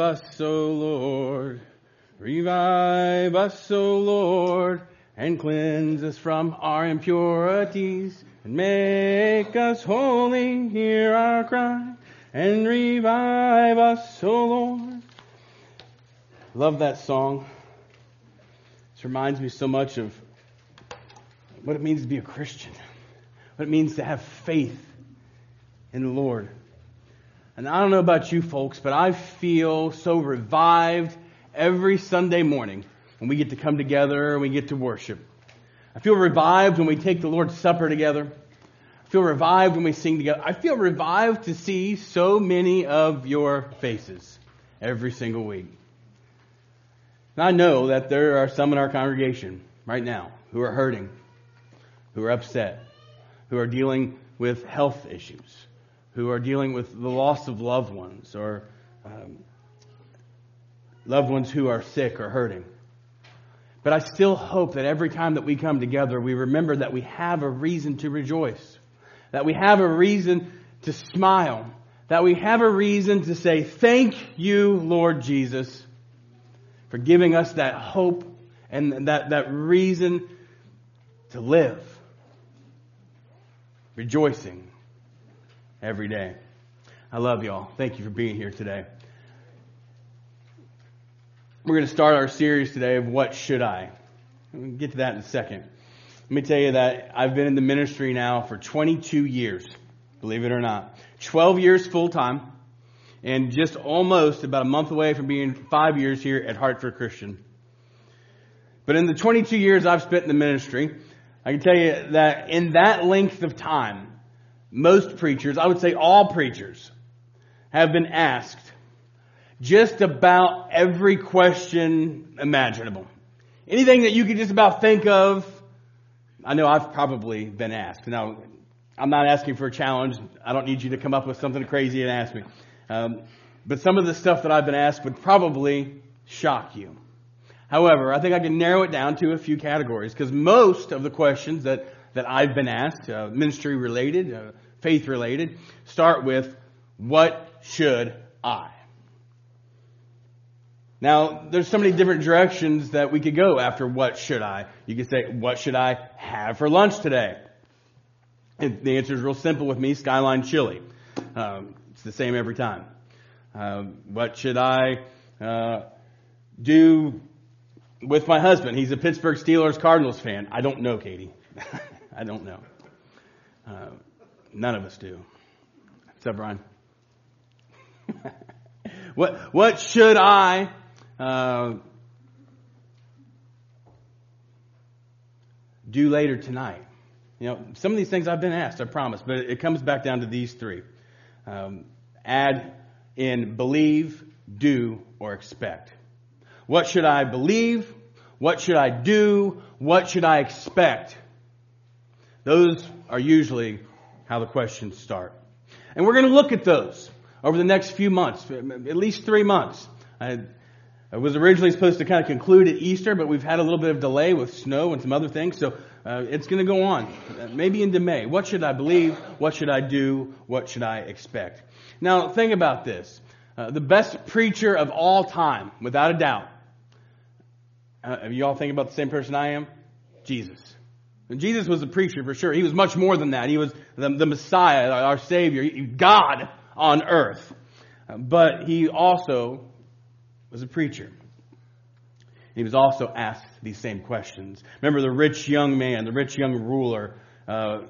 us, O Lord. Revive us, O Lord, and cleanse us from our impurities, and make us holy. Hear our cry, and revive us, O Lord. Love that song. This reminds me so much of what it means to be a Christian, what it means to have faith in the Lord. And I don't know about you folks, but I feel so revived every Sunday morning when we get to come together and we get to worship. I feel revived when we take the Lord's Supper together. I feel revived when we sing together. I feel revived to see so many of your faces every single week. And I know that there are some in our congregation right now who are hurting, who are upset, who are dealing with health issues, who are dealing with the loss of loved ones or um, loved ones who are sick or hurting. But I still hope that every time that we come together, we remember that we have a reason to rejoice, that we have a reason to smile, that we have a reason to say, Thank you, Lord Jesus, for giving us that hope and that, that reason to live, rejoicing every day. I love y'all. Thank you for being here today. We're going to start our series today of What Should I? We'll get to that in a second. Let me tell you that I've been in the ministry now for 22 years, believe it or not. 12 years full time, and just almost about a month away from being five years here at Hartford Christian. But in the 22 years I've spent in the ministry, I can tell you that in that length of time, most preachers, I would say all preachers, have been asked just about every question imaginable. Anything that you could just about think of, I know I've probably been asked. Now, I'm not asking for a challenge. I don't need you to come up with something crazy and ask me. Um, but some of the stuff that I've been asked would probably shock you. However, I think I can narrow it down to a few categories because most of the questions that, that I've been asked, uh, ministry related, uh, faith related, start with, what should I? Now, there's so many different directions that we could go after what should I. You could say, what should I have for lunch today? And the answer is real simple with me, Skyline Chili. Um, it's the same every time. Um, what should I uh, do with my husband? He's a Pittsburgh Steelers Cardinals fan. I don't know, Katie. I don't know. Uh, none of us do. What's up, Brian? what what should I uh, do later tonight? You know, some of these things I've been asked, I promise, but it comes back down to these three. Um, add in believe, do, or expect. What should I believe? What should I do? What should I expect? Those are usually how the questions start. And we're going to look at those over the next few months, at least three months. I, I was originally supposed to kind of conclude at Easter, but we've had a little bit of delay with snow and some other things, so uh, it's going to go on, maybe into May. What should I believe? What should I do? What should I expect? Now, think about this. Uh, the best preacher of all time, without a doubt. Uh, you all think about the same person I am? Jesus. And Jesus was a preacher for sure. He was much more than that. He was the, the Messiah, our Savior, God on earth. Uh, but he also was a preacher. He was also asked these same questions. Remember the rich young man, the rich young ruler, uh,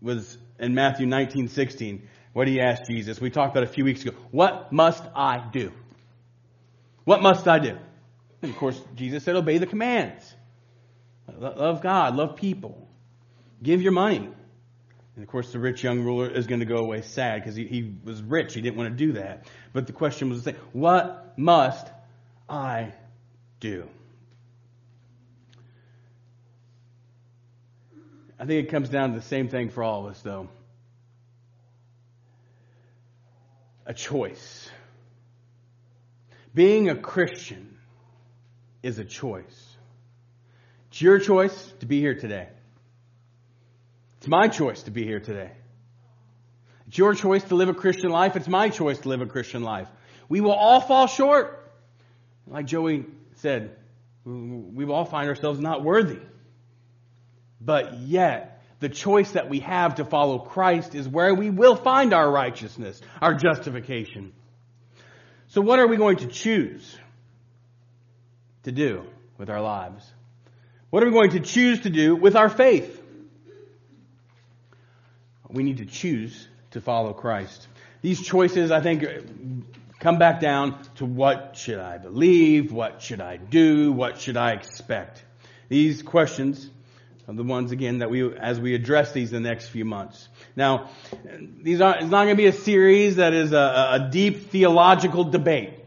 was in Matthew 19, 16. What he ask Jesus? We talked about a few weeks ago. What must I do? What must I do? And of course, Jesus said, obey the commands. Love God, love people. Give your money. And of course, the rich young ruler is going to go away sad because he, he was rich. He didn't want to do that. But the question was the same What must I do? I think it comes down to the same thing for all of us, though a choice. Being a Christian is a choice. It's your choice to be here today. It's my choice to be here today. It's your choice to live a Christian life. It's my choice to live a Christian life. We will all fall short. Like Joey said, we will all find ourselves not worthy. But yet, the choice that we have to follow Christ is where we will find our righteousness, our justification. So, what are we going to choose to do with our lives? What are we going to choose to do with our faith? We need to choose to follow Christ. These choices, I think, come back down to what should I believe? What should I do? What should I expect? These questions are the ones again that we, as we address these the next few months. Now, these are, it's not going to be a series that is a, a deep theological debate.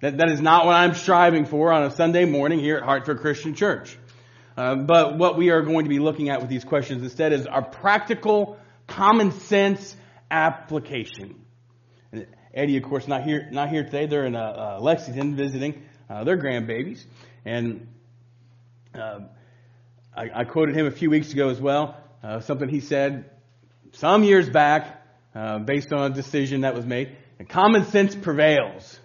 That, that is not what I'm striving for on a Sunday morning here at Hartford Christian Church. Uh, but what we are going to be looking at with these questions instead is our practical, common sense application. And Eddie, of course, not here, not here today. They're in uh, uh, Lexington visiting uh, their grandbabies, and uh, I, I, quoted him a few weeks ago as well. Uh, something he said some years back, based on a decision that was made. And common sense prevails.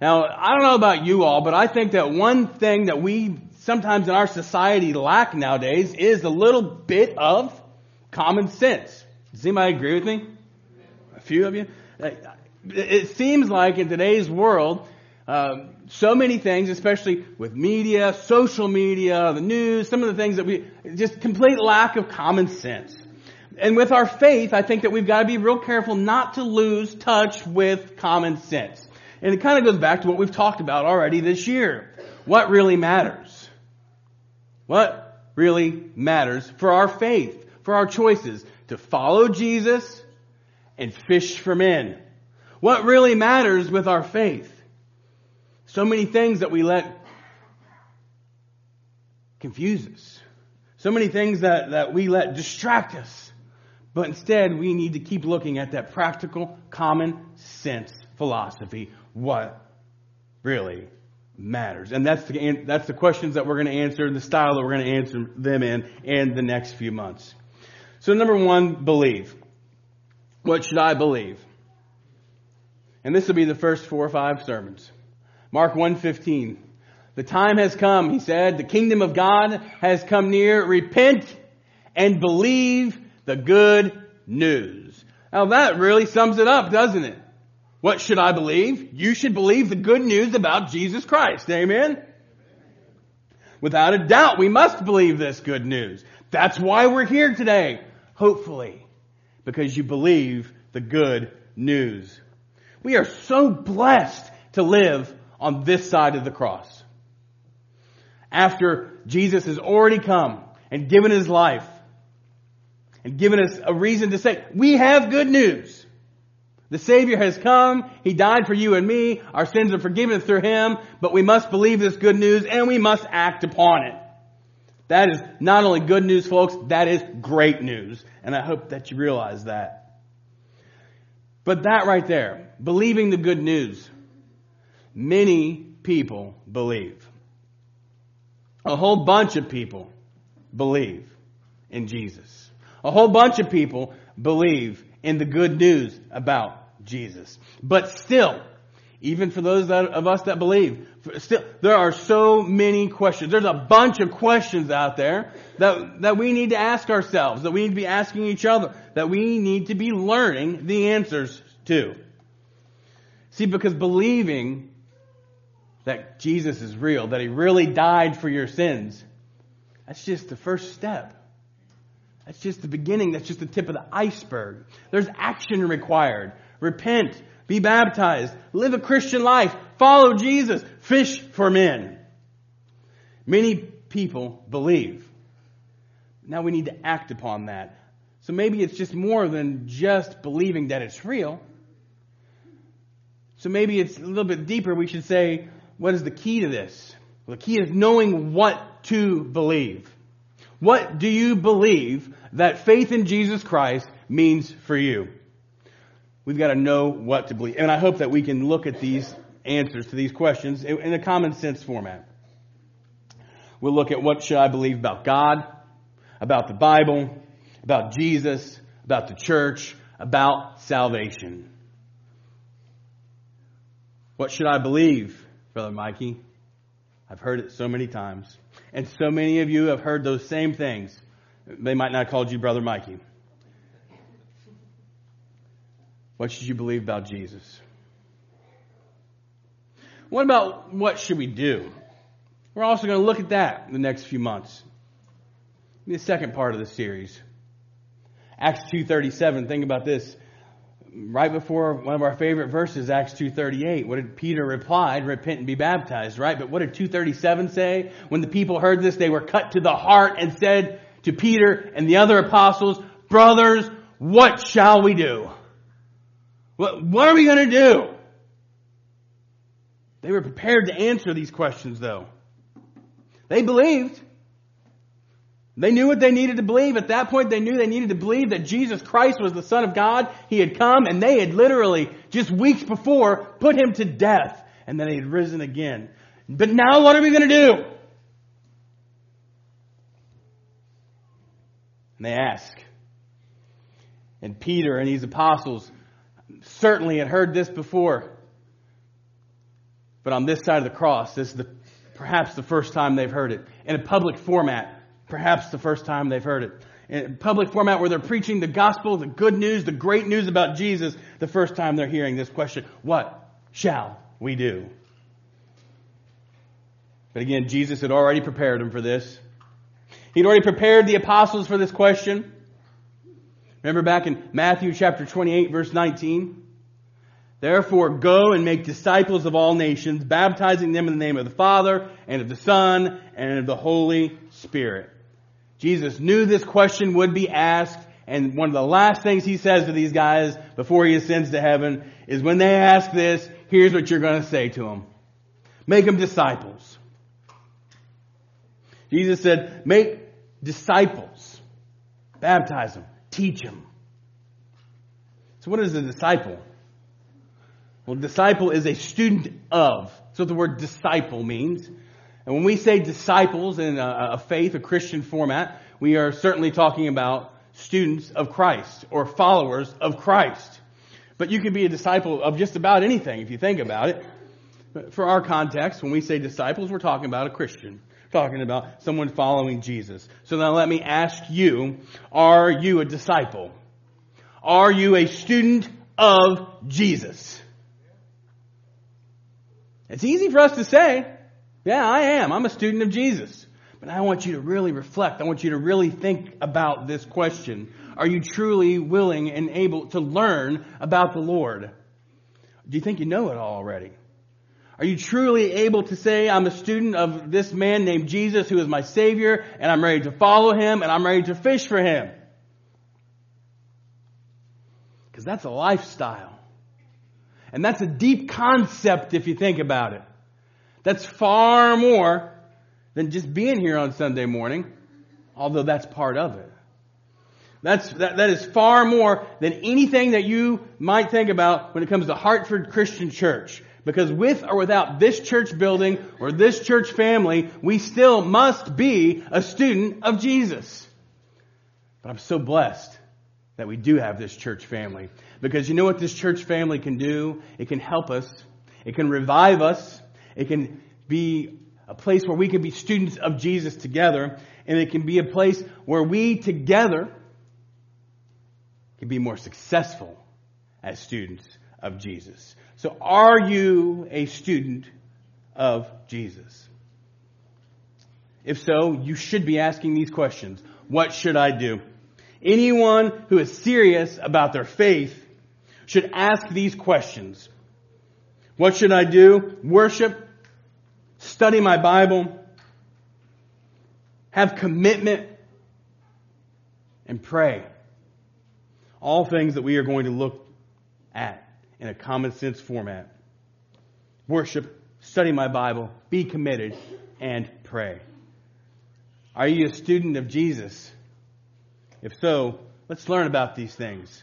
Now, I don't know about you all, but I think that one thing that we sometimes in our society lack nowadays is a little bit of common sense. Does anybody agree with me? A few of you? It seems like in today's world, um, so many things, especially with media, social media, the news, some of the things that we, just complete lack of common sense. And with our faith, I think that we've got to be real careful not to lose touch with common sense. And it kind of goes back to what we've talked about already this year. What really matters? What really matters for our faith, for our choices? To follow Jesus and fish for men. What really matters with our faith? So many things that we let confuse us. So many things that, that we let distract us. But instead, we need to keep looking at that practical, common sense philosophy what really matters. And that's the, that's the questions that we're going to answer, the style that we're going to answer them in, in the next few months. So number one, believe. What should I believe? And this will be the first four or five sermons. Mark 1:15. The time has come, he said, the kingdom of God has come near. Repent and believe the good news. Now that really sums it up, doesn't it? What should I believe? You should believe the good news about Jesus Christ. Amen? Without a doubt, we must believe this good news. That's why we're here today. Hopefully. Because you believe the good news. We are so blessed to live on this side of the cross. After Jesus has already come and given his life and given us a reason to say, we have good news. The Savior has come. He died for you and me. Our sins are forgiven through Him, but we must believe this good news and we must act upon it. That is not only good news, folks, that is great news. And I hope that you realize that. But that right there, believing the good news, many people believe. A whole bunch of people believe in Jesus. A whole bunch of people believe in the good news about Jesus. But still, even for those that, of us that believe, still, there are so many questions. There's a bunch of questions out there that, that we need to ask ourselves, that we need to be asking each other, that we need to be learning the answers to. See, because believing that Jesus is real, that He really died for your sins, that's just the first step. That's just the beginning. That's just the tip of the iceberg. There's action required repent, be baptized, live a Christian life, follow Jesus, fish for men. Many people believe. Now we need to act upon that. So maybe it's just more than just believing that it's real. So maybe it's a little bit deeper. We should say, what is the key to this? Well, the key is knowing what to believe. What do you believe that faith in Jesus Christ means for you? We've got to know what to believe. And I hope that we can look at these answers to these questions in a common sense format. We'll look at what should I believe about God, about the Bible, about Jesus, about the church, about salvation. What should I believe, Brother Mikey? I've heard it so many times. And so many of you have heard those same things. They might not have called you Brother Mikey. What should you believe about Jesus? What about what should we do? We're also going to look at that in the next few months. The second part of the series. Acts 2.37, think about this. Right before one of our favorite verses, Acts 2.38, what did Peter replied? Repent and be baptized, right? But what did 237 say? When the people heard this, they were cut to the heart and said to Peter and the other apostles, Brothers, what shall we do? What, what are we going to do? They were prepared to answer these questions, though. They believed. They knew what they needed to believe. At that point, they knew they needed to believe that Jesus Christ was the Son of God. He had come, and they had literally, just weeks before, put him to death, and then he had risen again. But now, what are we going to do? And they ask. And Peter and these apostles certainly had heard this before. But on this side of the cross, this is the, perhaps the first time they've heard it. In a public format, perhaps the first time they've heard it. In a public format where they're preaching the gospel, the good news, the great news about Jesus, the first time they're hearing this question, what shall we do? But again, Jesus had already prepared them for this. He'd already prepared the apostles for this question. Remember back in Matthew chapter 28 verse 19? Therefore go and make disciples of all nations, baptizing them in the name of the Father and of the Son and of the Holy Spirit. Jesus knew this question would be asked and one of the last things he says to these guys before he ascends to heaven is when they ask this, here's what you're going to say to them. Make them disciples. Jesus said, make disciples. Baptize them teach them. So, what is a disciple? Well, disciple is a student of. That's what the word disciple means. And when we say disciples in a, a faith, a Christian format, we are certainly talking about students of Christ or followers of Christ. But you can be a disciple of just about anything if you think about it. But for our context, when we say disciples, we're talking about a Christian talking about someone following Jesus. So now let me ask you, are you a disciple? Are you a student of Jesus? It's easy for us to say, yeah, I am. I'm a student of Jesus. But I want you to really reflect. I want you to really think about this question. Are you truly willing and able to learn about the Lord? Do you think you know it all already? Are you truly able to say, I'm a student of this man named Jesus who is my Savior, and I'm ready to follow him, and I'm ready to fish for him? Because that's a lifestyle. And that's a deep concept if you think about it. That's far more than just being here on Sunday morning, although that's part of it. That's, that, that is far more than anything that you might think about when it comes to Hartford Christian Church. Because with or without this church building or this church family, we still must be a student of Jesus. But I'm so blessed that we do have this church family. Because you know what this church family can do? It can help us. It can revive us. It can be a place where we can be students of Jesus together. And it can be a place where we together can be more successful as students of Jesus. So are you a student of Jesus? If so, you should be asking these questions. What should I do? Anyone who is serious about their faith should ask these questions. What should I do? Worship, study my Bible, have commitment, and pray. All things that we are going to look at in a common sense format. Worship, study my Bible, be committed, and pray. Are you a student of Jesus? If so, let's learn about these things.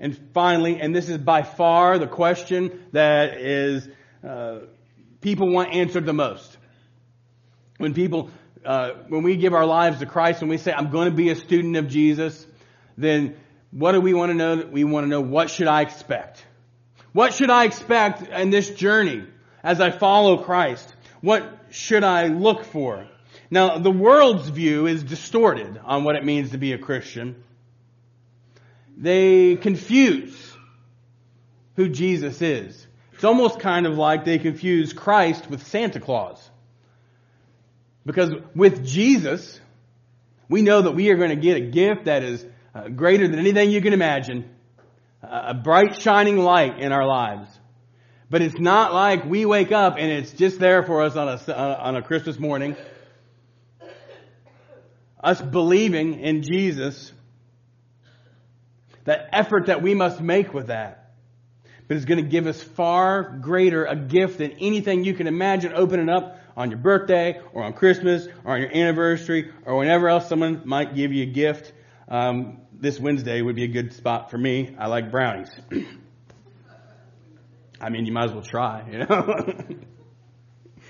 And finally, and this is by far the question that is uh, people want answered the most. When people, uh, when we give our lives to Christ and we say, "I'm going to be a student of Jesus," then what do we want to know? We want to know what should I expect? What should I expect in this journey as I follow Christ? What should I look for? Now, the world's view is distorted on what it means to be a Christian. They confuse who Jesus is. It's almost kind of like they confuse Christ with Santa Claus. Because with Jesus, we know that we are going to get a gift that is uh, greater than anything you can imagine. A bright shining light in our lives. But it's not like we wake up and it's just there for us on a, on a Christmas morning. Us believing in Jesus, that effort that we must make with that, but it's going to give us far greater a gift than anything you can imagine opening up on your birthday or on Christmas or on your anniversary or whenever else someone might give you a gift. Um, this Wednesday would be a good spot for me. I like brownies. I mean, you might as well try, you know.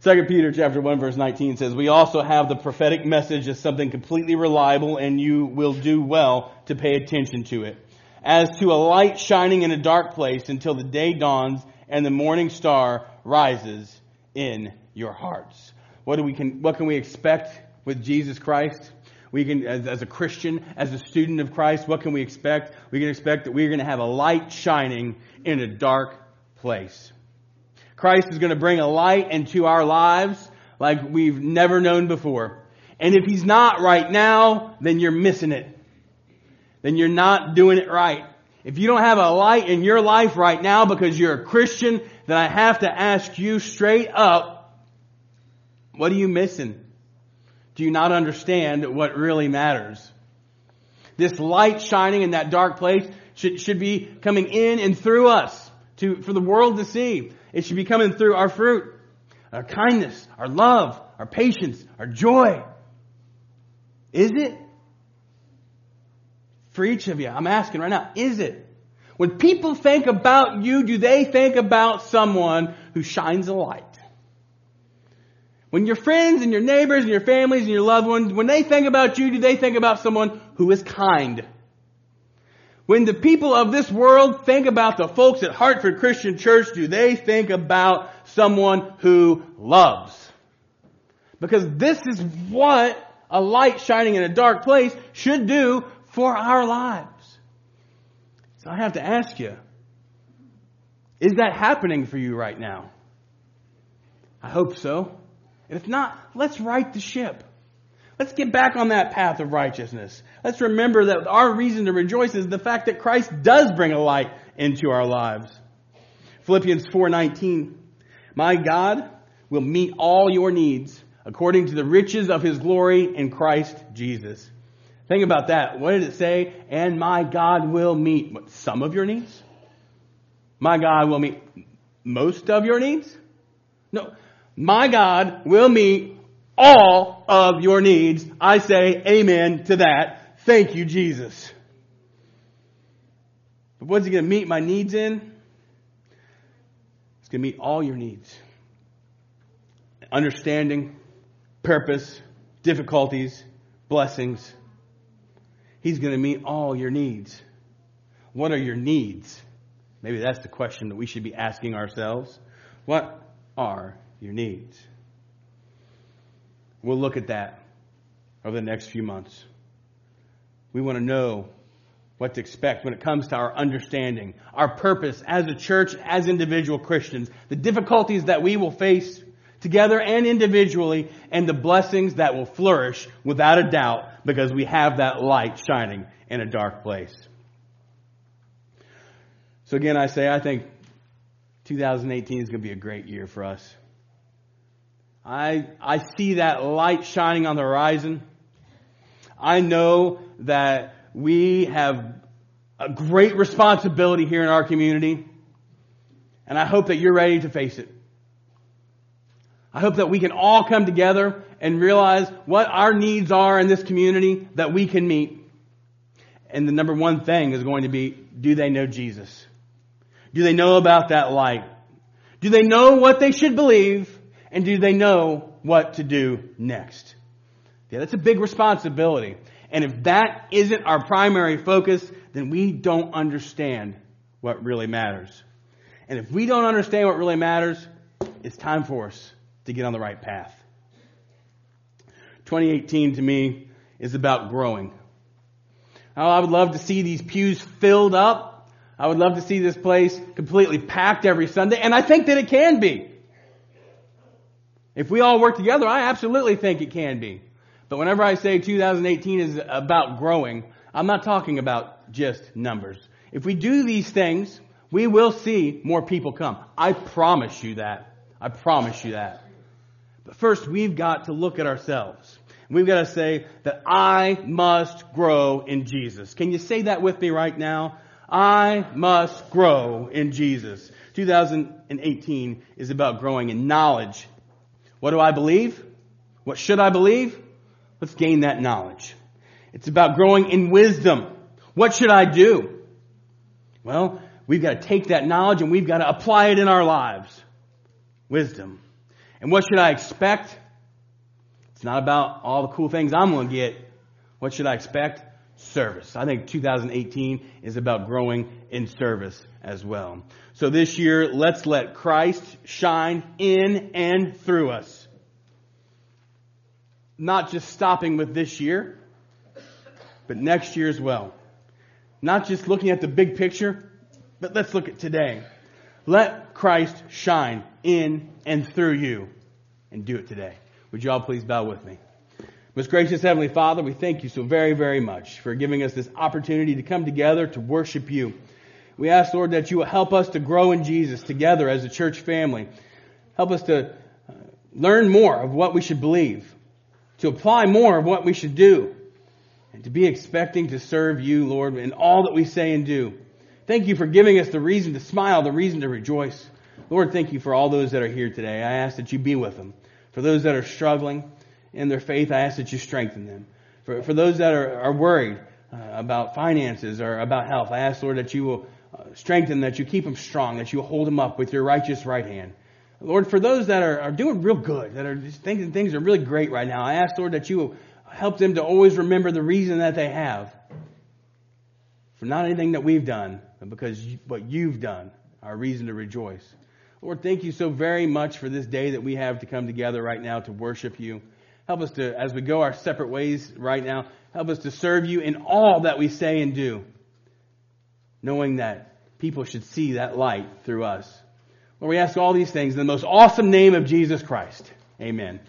Second Peter chapter 1 verse 19 says, We also have the prophetic message as something completely reliable and you will do well to pay attention to it. As to a light shining in a dark place until the day dawns and the morning star rises in your hearts. What do we can, what can we expect with Jesus Christ? We can, as, as a Christian, as a student of Christ, what can we expect? We can expect that we're going to have a light shining in a dark place. Christ is going to bring a light into our lives like we've never known before. And if He's not right now, then you're missing it. Then you're not doing it right. If you don't have a light in your life right now because you're a Christian, then I have to ask you straight up, what are you missing? Do you not understand what really matters? This light shining in that dark place should, should be coming in and through us to, for the world to see. It should be coming through our fruit, our kindness, our love, our patience, our joy. Is it? For each of you, I'm asking right now, is it? When people think about you, do they think about someone who shines a light? When your friends and your neighbors and your families and your loved ones, when they think about you, do they think about someone who is kind? When the people of this world think about the folks at Hartford Christian Church, do they think about someone who loves? Because this is what a light shining in a dark place should do for our lives. So I have to ask you, is that happening for you right now? I hope so. And if not, let's right the ship. Let's get back on that path of righteousness. Let's remember that our reason to rejoice is the fact that Christ does bring a light into our lives. Philippians 4:19 My God will meet all your needs according to the riches of his glory in Christ Jesus. Think about that. What did it say? And my God will meet what, some of your needs? My God will meet most of your needs? No, my God will meet all of your needs. I say amen to that. Thank you, Jesus. But what's he going to meet my needs in? He's going to meet all your needs. Understanding, purpose, difficulties, blessings. He's going to meet all your needs. What are your needs? Maybe that's the question that we should be asking ourselves. What are your needs. We'll look at that over the next few months. We want to know what to expect when it comes to our understanding, our purpose as a church, as individual Christians, the difficulties that we will face together and individually, and the blessings that will flourish without a doubt because we have that light shining in a dark place. So again, I say, I think 2018 is going to be a great year for us. I, I see that light shining on the horizon. I know that we have a great responsibility here in our community, and I hope that you're ready to face it. I hope that we can all come together and realize what our needs are in this community that we can meet. And the number one thing is going to be, do they know Jesus? Do they know about that light? Do they know what they should believe? And do they know what to do next? Yeah, that's a big responsibility. And if that isn't our primary focus, then we don't understand what really matters. And if we don't understand what really matters, it's time for us to get on the right path. 2018 to me is about growing. Oh, I would love to see these pews filled up. I would love to see this place completely packed every Sunday, and I think that it can be. If we all work together, I absolutely think it can be. But whenever I say 2018 is about growing, I'm not talking about just numbers. If we do these things, we will see more people come. I promise you that. I promise you that. But first, we've got to look at ourselves. We've got to say that I must grow in Jesus. Can you say that with me right now? I must grow in Jesus. 2018 is about growing in knowledge. What do I believe? What should I believe? Let's gain that knowledge. It's about growing in wisdom. What should I do? Well, we've got to take that knowledge and we've got to apply it in our lives. Wisdom. And what should I expect? It's not about all the cool things I'm going to get. What should I expect? Service. I think 2018 is about growing in service as well. So this year, let's let Christ shine in and through us. Not just stopping with this year, but next year as well. Not just looking at the big picture, but let's look at today. Let Christ shine in and through you and do it today. Would you all please bow with me? Most gracious Heavenly Father, we thank you so very, very much for giving us this opportunity to come together to worship you. We ask, Lord, that you will help us to grow in Jesus together as a church family. Help us to uh, learn more of what we should believe, to apply more of what we should do, and to be expecting to serve you, Lord, in all that we say and do. Thank you for giving us the reason to smile, the reason to rejoice. Lord, thank you for all those that are here today. I ask that you be with them. For those that are struggling in their faith, I ask that you strengthen them. For, for those that are, are worried uh, about finances or about health, I ask, Lord, that you will uh, strengthen, that you keep them strong, that you hold them up with your righteous right hand. Lord, for those that are, are doing real good, that are just thinking things are really great right now, I ask, Lord, that you will help them to always remember the reason that they have. For not anything that we've done, but because you, what you've done, our reason to rejoice. Lord, thank you so very much for this day that we have to come together right now to worship you. Help us to, as we go our separate ways right now, help us to serve you in all that we say and do, knowing that people should see that light through us. Lord, we ask all these things in the most awesome name of Jesus Christ. Amen.